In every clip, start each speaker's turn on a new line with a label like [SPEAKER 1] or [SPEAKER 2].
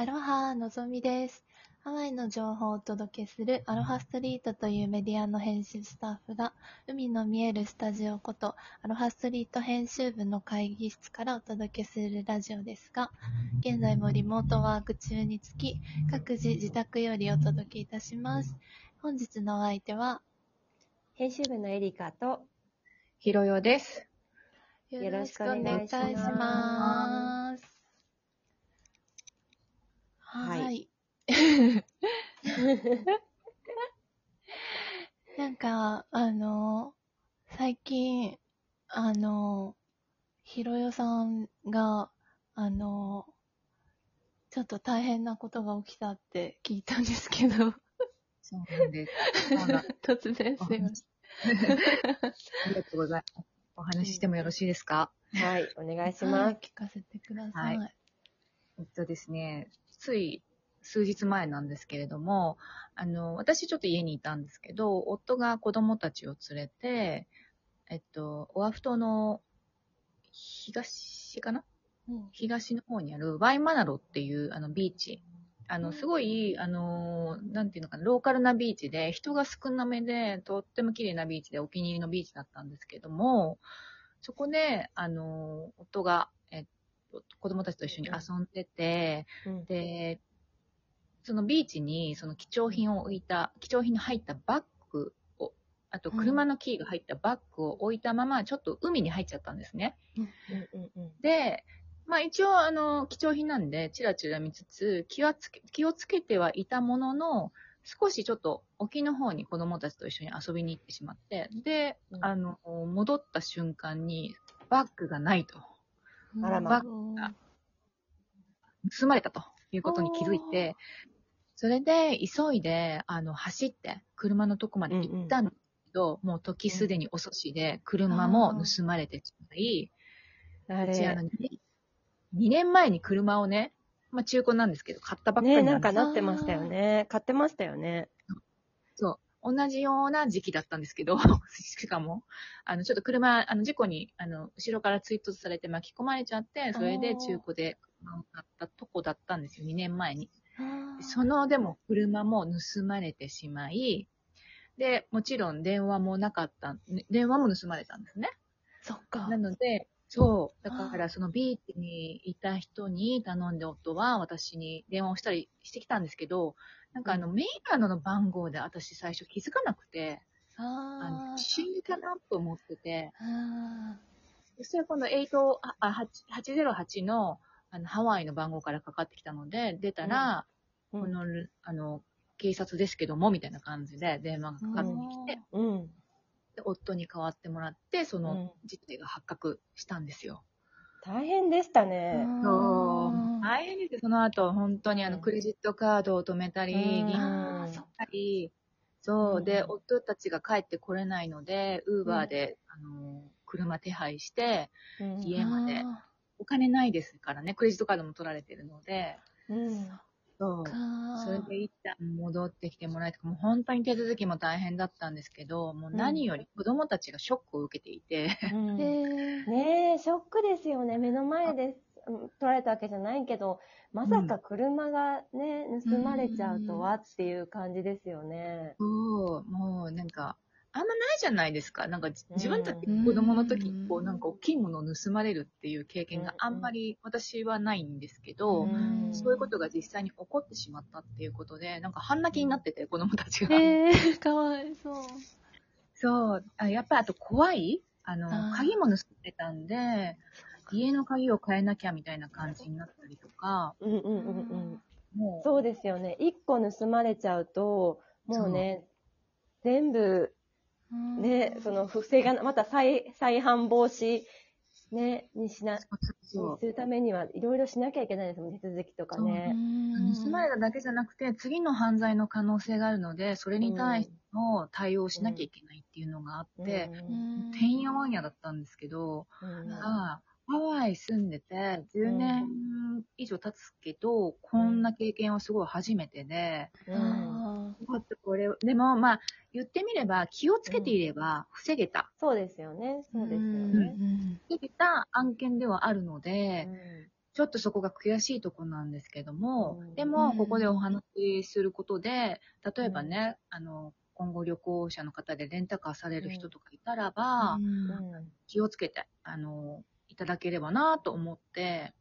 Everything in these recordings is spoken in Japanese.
[SPEAKER 1] アロハのぞみです。ハワイの情報をお届けするアロハストリートというメディアの編集スタッフが海の見えるスタジオことアロハストリート編集部の会議室からお届けするラジオですが、現在もリモートワーク中につき各自自宅よりお届けいたします。本日のお相手は
[SPEAKER 2] 編集部のエリカと、
[SPEAKER 3] ひろよです。
[SPEAKER 1] よろしくお願いします。はい。なんか、あの、最近、あの、ひろよさんが、あの、ちょっと大変なことが起きたって聞いたんですけど、
[SPEAKER 3] そうなんです。
[SPEAKER 1] 突然すいません。
[SPEAKER 3] ありがとうございます。お話ししてもよろしいですか、
[SPEAKER 2] はい、お願いし
[SPEAKER 1] は
[SPEAKER 2] ま
[SPEAKER 1] い聞かせてください。
[SPEAKER 3] はえっとですね、つい数日前なんですけれども、あの、私ちょっと家にいたんですけど、夫が子供たちを連れて、えっと、オアフ島の東かな？
[SPEAKER 1] うん。
[SPEAKER 3] 東の方にあるワイマナロっていうあのビーチ。あの、すごい、あの、なんていうのかな、ローカルなビーチで、人が少なめで、とっても綺麗なビーチで、お気に入りのビーチだったんですけども、そこで、あの、夫が、えっと、子供たちと一緒に遊んでて、
[SPEAKER 2] うん。
[SPEAKER 3] で、そのビーチに、その貴重品を置いた、貴重品の入ったバッグを、あと車のキーが入ったバッグを置いたまま、ちょっと海に入っちゃったんですね。で、まあ一応、あの、貴重品なんで、チラチラ見つつ、気はつけ、気をつけてはいたものの、少しちょっと沖の方に子供たちと一緒に遊びに行ってしまって、で、
[SPEAKER 2] うん。
[SPEAKER 3] あの、戻った瞬間に、バッグがないと。
[SPEAKER 2] あらま。
[SPEAKER 1] うん
[SPEAKER 3] が盗まれたと。いうことに気づいて、それで急いで、あの、走って、車のとこまで行ったんですけど、もう時すでに遅しで、車も盗まれてしまい、
[SPEAKER 2] あ
[SPEAKER 3] あの
[SPEAKER 2] れ、
[SPEAKER 3] 2年前に車をね、まあ中古なんですけど、買ったばっかり
[SPEAKER 2] ね
[SPEAKER 3] なんです
[SPEAKER 2] なんかなってましたよね。買ってましたよね。
[SPEAKER 3] 同じような時期だったんですけど、しかも、あの、ちょっと車、あの、事故に、あの、後ろから追突されて巻き込まれちゃって、それで中古で車を買ったとこだったんですよ、2年前に。その、でも、車も盗まれてしまい、で、もちろん電話もなかった、ね電話も盗まれたんですね。
[SPEAKER 1] そっか。
[SPEAKER 3] なので、そう。だから、そのビーチにいた人に頼んで夫は私に電話をしたりしてきたんですけど、なんかあの、メイラードの番号で私最初気づかなくて、あ
[SPEAKER 1] あ
[SPEAKER 3] の、
[SPEAKER 1] ー
[SPEAKER 3] 不思議かなと思ってて、
[SPEAKER 1] あ
[SPEAKER 3] そしたら今度8、あ、あ8 808のあのハワイの番号からかかってきたので、出たら、
[SPEAKER 2] うん
[SPEAKER 3] この、あの、警察ですけども、みたいな感じで電話がかかってきて、
[SPEAKER 2] うん。
[SPEAKER 3] で夫に代わってもらって、そうの
[SPEAKER 2] ん
[SPEAKER 3] 事態が発覚したんですよ。
[SPEAKER 2] 大変でした
[SPEAKER 1] ー
[SPEAKER 2] ね。
[SPEAKER 3] そう。大変で。その後、本当にあの、
[SPEAKER 2] うん。
[SPEAKER 3] クレジットカードを止めたり、
[SPEAKER 2] うん。
[SPEAKER 3] 銀行
[SPEAKER 1] あーそっ
[SPEAKER 3] たり、そう。で、
[SPEAKER 2] うん。
[SPEAKER 3] 夫たちが帰ってこれないので、ウーバーで、あの、車手配して、
[SPEAKER 2] うん。
[SPEAKER 3] 家まで。
[SPEAKER 1] あ
[SPEAKER 3] お金ないですからね、クレジットカードも取られてるので、
[SPEAKER 2] うん。
[SPEAKER 3] そう。それで一旦戻ってきてもらえて、もう本当に手続きも大変だったんですけど、もう何より子供たちがショックを受けていて、
[SPEAKER 2] うん。
[SPEAKER 1] え。ー
[SPEAKER 2] ねえ、ショックですよね。目の前でうん取られたわけじゃないけど、まさか車がね、盗まれちゃうとはっていう感じですよね。
[SPEAKER 3] そう、もうなんか、あんまないじゃないですか。なんか自分たち子供の時にこ
[SPEAKER 1] う
[SPEAKER 3] うんなんか大きいものを盗まれるっていう経験があんまり私はないんですけど、
[SPEAKER 2] ん。
[SPEAKER 3] そういうことが実際に起こってしまったっていうことで、なんか半泣きになってて、子供たちが。
[SPEAKER 1] えー、かわいそう。
[SPEAKER 3] そう、あやっぱりあと怖い？あの鍵も盗んでたんで、家の鍵を変えなきゃみたいな感じになったりとか、
[SPEAKER 2] うんうんうんうん。
[SPEAKER 3] もう、
[SPEAKER 2] そうですよね。一個盗まれちゃうと、もうね、全部、
[SPEAKER 1] うん
[SPEAKER 2] ね、その不正が、また再、再犯防止、ね、にしな、に
[SPEAKER 3] そう
[SPEAKER 2] するためにはいろいろしなきゃいけないですもん、手続きとかね。
[SPEAKER 3] 盗まれただけじゃなくて、次の犯罪の可能性があるので、それに対しての対応をしなきゃいけないっていうのがあって、
[SPEAKER 2] うん。
[SPEAKER 3] てんやわんやだったんですけど、ハワイ住んでて10年以上経つけど、こんな経験はすごい初めてで、
[SPEAKER 2] うん。
[SPEAKER 3] これ、でもまあ、言ってみれば気をつけていれば防げた、
[SPEAKER 2] そうですよね。そうですよ
[SPEAKER 1] うん。
[SPEAKER 2] ね。
[SPEAKER 3] 防げた案件ではあるので、ちょっとそこが悔しいとこなんですけども、
[SPEAKER 2] うん。
[SPEAKER 3] でも、ここでお話しすることで、例えばね、あの、今後旅行者の方でレンタカーされる人とかいたらば、
[SPEAKER 1] うん。
[SPEAKER 2] うん
[SPEAKER 3] 気をつけて、あの、いただければなと思って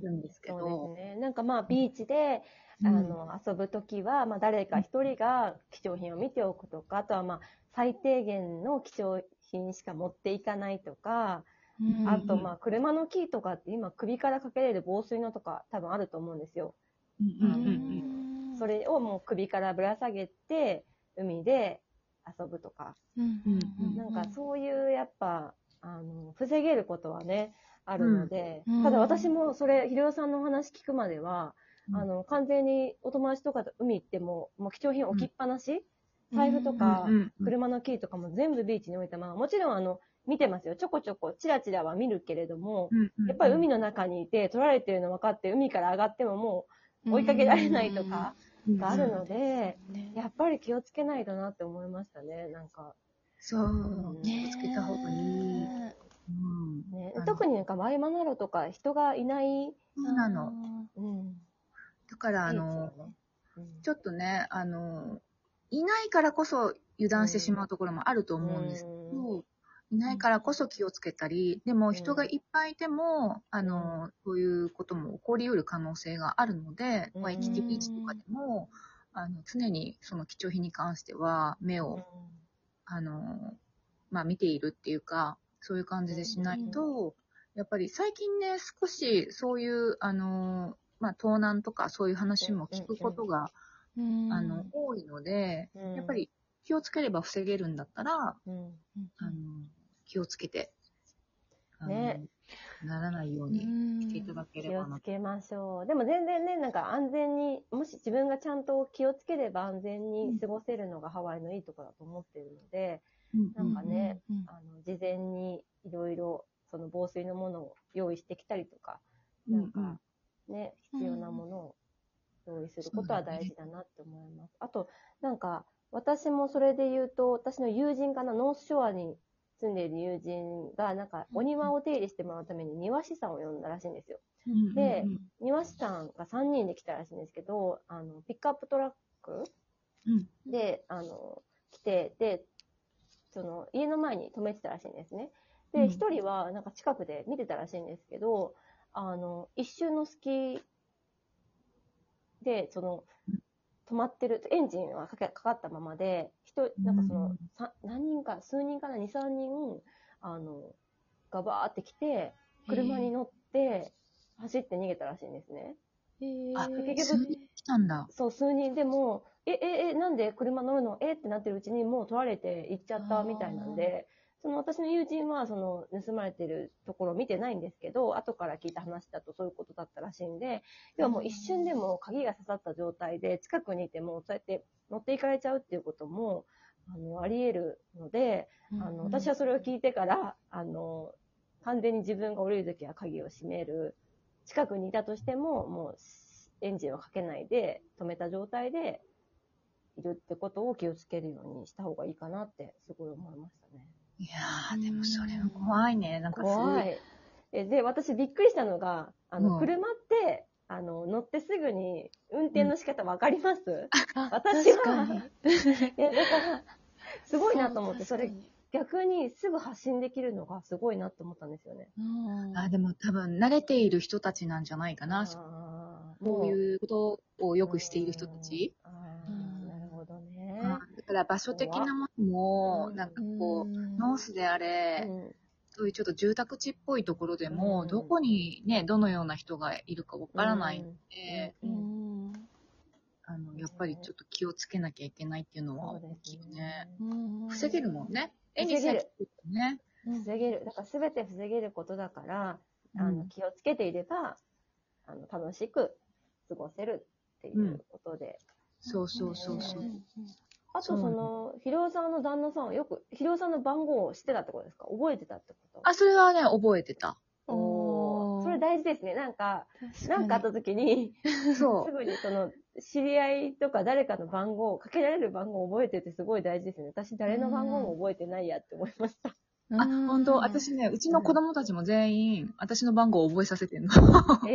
[SPEAKER 3] るんですけ
[SPEAKER 2] そう
[SPEAKER 3] ど、
[SPEAKER 2] ですね。なんかまあ、ビーチで、
[SPEAKER 3] うん
[SPEAKER 2] あの、遊ぶときは、まあ、誰か一人が貴重品を見ておくとか、あとはまあ、最低限の貴重品しか持っていかないとか、
[SPEAKER 1] うん
[SPEAKER 2] あとまあ、車のキーとかって今首からかけれる防水のとか多分あると思うんですよ。
[SPEAKER 3] うんうんうんうん
[SPEAKER 2] それをもう首からぶら下げて、海で遊ぶとか。
[SPEAKER 1] うん
[SPEAKER 3] うん
[SPEAKER 2] なんかそういうやっぱ、あの、防げることはね、あるので、
[SPEAKER 1] うん。
[SPEAKER 2] ただ私もそれ、ひろよさんのお話聞くまでは、
[SPEAKER 3] うん。
[SPEAKER 2] あの、完全にお友達とかと海行っても、もう貴重品置きっぱなし、
[SPEAKER 1] うん。
[SPEAKER 2] 財布とか車のキーとかも全部ビーチに置いたまま、もちろんあの、見てますよ。ちょこちょこ、チラチラは見るけれども、やっぱり海の中にいて、取られてるの分かって、海から上がってももう追いかけられないとかがあるので、
[SPEAKER 1] ね
[SPEAKER 2] やっぱり気をつけないとなって思いましたね、なんか。
[SPEAKER 3] そう、気
[SPEAKER 1] ね
[SPEAKER 3] をつけた方がいい。うん。
[SPEAKER 2] ね特になんかワイマナロとか人がいない、
[SPEAKER 3] そうなの。
[SPEAKER 2] うん。
[SPEAKER 3] だから、あ
[SPEAKER 2] いい
[SPEAKER 3] の、
[SPEAKER 2] ですよね。うん。
[SPEAKER 3] ちょっとね、あの、いないからこそ油断してしまうところもあると思うんですけど、いないからこそ気をつけたり、でも人がいっぱいいても、あの、そういうことも起こりうる可能性があるので、
[SPEAKER 2] うん。
[SPEAKER 3] ワイキキビーチとかでも、あの、常にその貴重品に関しては目
[SPEAKER 2] うん。
[SPEAKER 3] を、あの、まあ見ているっていうか、そういう感じでしないと、やっぱり最近ね、少しそういう、あの、まあ盗難とかそういう話も聞くことが、
[SPEAKER 1] うん。
[SPEAKER 3] あの、多いので、
[SPEAKER 2] うん。
[SPEAKER 3] やっぱり気をつければ防げるんだったら、
[SPEAKER 2] うん。
[SPEAKER 3] あの、気をつけて、
[SPEAKER 2] ね。
[SPEAKER 3] ならないようにしていただけれ
[SPEAKER 2] 気
[SPEAKER 3] ばな。
[SPEAKER 2] をつけましょう。でも全然ね、なんか安全に、もし自分がちゃんと気をつければ安全に過ごせるのがハワイのいいところだと思ってるので、
[SPEAKER 3] うん
[SPEAKER 2] なんかね、
[SPEAKER 1] うん
[SPEAKER 2] あの、事前にいろいろ、その防水のものを用意してきたりとか、
[SPEAKER 3] うん
[SPEAKER 2] なんかね、必要なものを用意することは大事だなって思います。あと、なんか、私もそれで言うと、私の友人かな、ノースショアに住んでいる友人が、なんか、お庭を手入れしてもらうために庭師さんを呼んだらしいんですよ。
[SPEAKER 3] うん
[SPEAKER 2] で
[SPEAKER 3] うん。
[SPEAKER 2] 庭師さんが3人で来たらしいんですけど、あの、ピックアップトラック
[SPEAKER 3] うん。
[SPEAKER 2] で、あの、来て、で、その、家の前に止めてたらしいんですね。で、
[SPEAKER 3] うん
[SPEAKER 2] 一、人は、なんか近くで見てたらしいんですけど、あの、一瞬の隙で、その、止まってる、エンジンはかけかかったままで、人、なんかその、
[SPEAKER 3] うん
[SPEAKER 2] さ何人か、数人かな、2、3人、あの、がバーって来て、車に乗って、走って逃げたらしいんですね。
[SPEAKER 3] あ
[SPEAKER 2] 結局
[SPEAKER 3] 数人来たんだ。
[SPEAKER 2] そう、数人でも、え、え、え、なんで車乗るの？え？ってなってるうちにもう取られて行っちゃったみたいなんで、その私の友人はその盗まれてるところを見てないんですけど、後から聞いた話だとそういうことだったらしいんで、要はもう一瞬でも鍵が刺さった状態で近くにいてもそうやって乗っていかれちゃうっていうことも、あの、あり得るので、あの、私はそれを聞いてから、あの、完全に自分が降りるときは鍵を閉める。近くにいたとしても、もうエンジンをかけないで止めた状態でいるってことを気をつけるようにした方がいいかなってすごい思いましたね。
[SPEAKER 3] いやー、でもそれは怖いね。なんか。
[SPEAKER 2] 怖い。えで、私びっくりしたのが、あの、
[SPEAKER 3] うん
[SPEAKER 2] 車って、あの、乗ってすぐに運転の仕方わかります、
[SPEAKER 1] あ
[SPEAKER 2] 私は
[SPEAKER 1] 確かに
[SPEAKER 2] いや、だから、すごいなと思って、それ逆にすぐ発信できるのがすごいなと思ったんですよね。
[SPEAKER 1] うん
[SPEAKER 3] あ、でも多分慣れている人たちなんじゃないかな。こう
[SPEAKER 2] も
[SPEAKER 3] いうことをよくしている人たち。
[SPEAKER 2] なるほどね。
[SPEAKER 3] あだから場所的なものも、
[SPEAKER 2] うん
[SPEAKER 3] なんかこう、
[SPEAKER 1] うん
[SPEAKER 3] ノースであれ、
[SPEAKER 2] うん
[SPEAKER 3] そういうちょっと住宅地っぽいところでも、
[SPEAKER 2] うん
[SPEAKER 3] どこにね、どのような人がいるかわからないので、あの、やっぱりちょっと気をつけなきゃいけないっていうのは大きい
[SPEAKER 2] ね
[SPEAKER 3] 防げるもんね。絵
[SPEAKER 2] 防げる
[SPEAKER 3] ね。
[SPEAKER 2] 防げる。だから全て防げることだから、あの、
[SPEAKER 3] うん
[SPEAKER 2] 気をつけていれば、あの、楽しく過ごせるっていうことで。
[SPEAKER 3] そうそうそうそう。
[SPEAKER 1] うん
[SPEAKER 2] あと、その、ひろおさんの旦那さんはよく、ひろおさんの番号を知ってたってことですか？覚えてたってこと？
[SPEAKER 3] あ、それはね、覚えてた。
[SPEAKER 2] れ大事ですね。なんか、なんかあった時に、
[SPEAKER 3] そ
[SPEAKER 2] すぐにその、知り合いとか誰かの番号、かけられる番号を覚えててすごい大事ですね。私誰の番号も覚えてないやって思いました。
[SPEAKER 3] あ、
[SPEAKER 1] うん
[SPEAKER 3] 本当私ね、うちの子供たちも全員、私の番号を覚えさせてんの。
[SPEAKER 2] えー、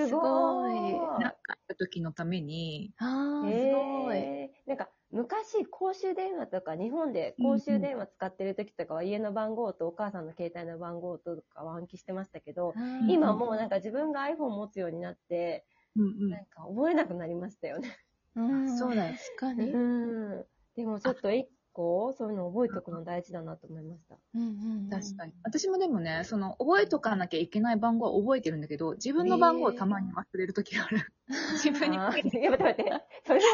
[SPEAKER 1] えー
[SPEAKER 2] すごい。
[SPEAKER 3] なんかあった時のために、
[SPEAKER 1] ああ、すごい。
[SPEAKER 2] えーなんか昔公衆電話とか日本で公衆電話使ってる時とかは家の番号とお母さんの携帯の番号とかは暗記してましたけど、
[SPEAKER 1] うん
[SPEAKER 2] 今もうなんか自分が iPhone 持つようになって、なんか覚えなくなりましたよね。
[SPEAKER 1] うん、
[SPEAKER 3] そうだよ
[SPEAKER 1] 確かに。
[SPEAKER 2] うん。でもちょっと一個そういうの覚えておくの大事だなと思いました。
[SPEAKER 1] うんうんうん
[SPEAKER 3] 確かに。私もでもね、その、覚えとかなきゃいけない番号は覚えてるんだけど、自分の番号をたまに忘れる時がある。自分に
[SPEAKER 2] や、待って待って。それは、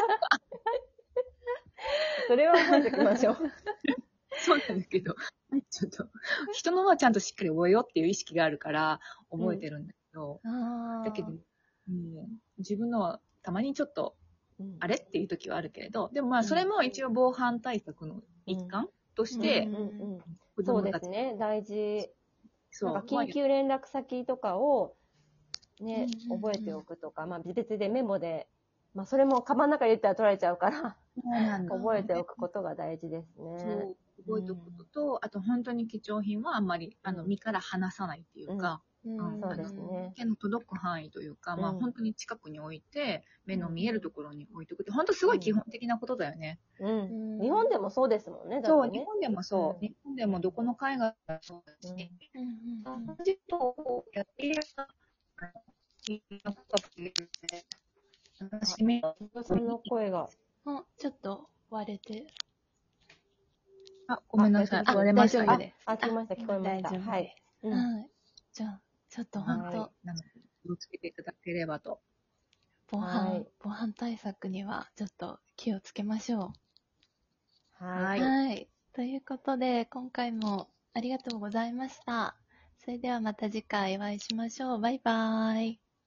[SPEAKER 2] それは覚えておきましょう。
[SPEAKER 3] そうなんだけど、ちょっと、人のはちゃんとしっかり覚えようっていう意識があるから、覚えてるんだけど、
[SPEAKER 1] あー。
[SPEAKER 3] だけど、うん、自分のはたまにちょっと、あれっていう時はあるけれど、でもまあ、それも一応防犯対策の一環として
[SPEAKER 2] そうですね、大事。
[SPEAKER 3] そう。
[SPEAKER 2] なんか緊急連絡先とかを、ね
[SPEAKER 1] うんうんうん、
[SPEAKER 2] 覚えておくとか、まあ別でメモで、まあそれもカバンの中に入れたら取られちゃうから、覚えておくことが大事ですね。
[SPEAKER 3] そう覚えておくことと、あと本当に貴重品はあんまり、あの、身から離さないっていうか、
[SPEAKER 1] うん。
[SPEAKER 2] そうですね。
[SPEAKER 3] 手の届く範囲というか、まあ
[SPEAKER 2] うん。
[SPEAKER 3] 本当に近くに置いて、目の見えるところに置いておくって、本当すごい基本的なことだよね。
[SPEAKER 2] うん。日本でもそうですもんね、だ
[SPEAKER 3] そう。日本でもそう、
[SPEAKER 2] うん。
[SPEAKER 3] 日本でもどこの海外もそうだし、
[SPEAKER 1] うん。うんうん
[SPEAKER 3] 同じことをやっていが、いろん
[SPEAKER 2] の声が。
[SPEAKER 1] あ、ちょっと割れて。
[SPEAKER 3] あ、ごめんなさい、
[SPEAKER 2] あ
[SPEAKER 3] 割れましたよ
[SPEAKER 1] 大丈夫です
[SPEAKER 2] あ、聞きました、聞こえました。
[SPEAKER 1] 大丈夫です
[SPEAKER 2] はい。うん
[SPEAKER 1] はい。じゃあ、ちょっと本当、
[SPEAKER 2] は
[SPEAKER 3] なので、気をつけていただければと。
[SPEAKER 1] 防犯、
[SPEAKER 2] はい
[SPEAKER 1] 防犯対策にはちょっと気をつけましょう。
[SPEAKER 2] は。
[SPEAKER 3] はいい
[SPEAKER 1] はい。ということで、今回もありがとうございました。それではまた次回お会いしましょう。バイバーイ。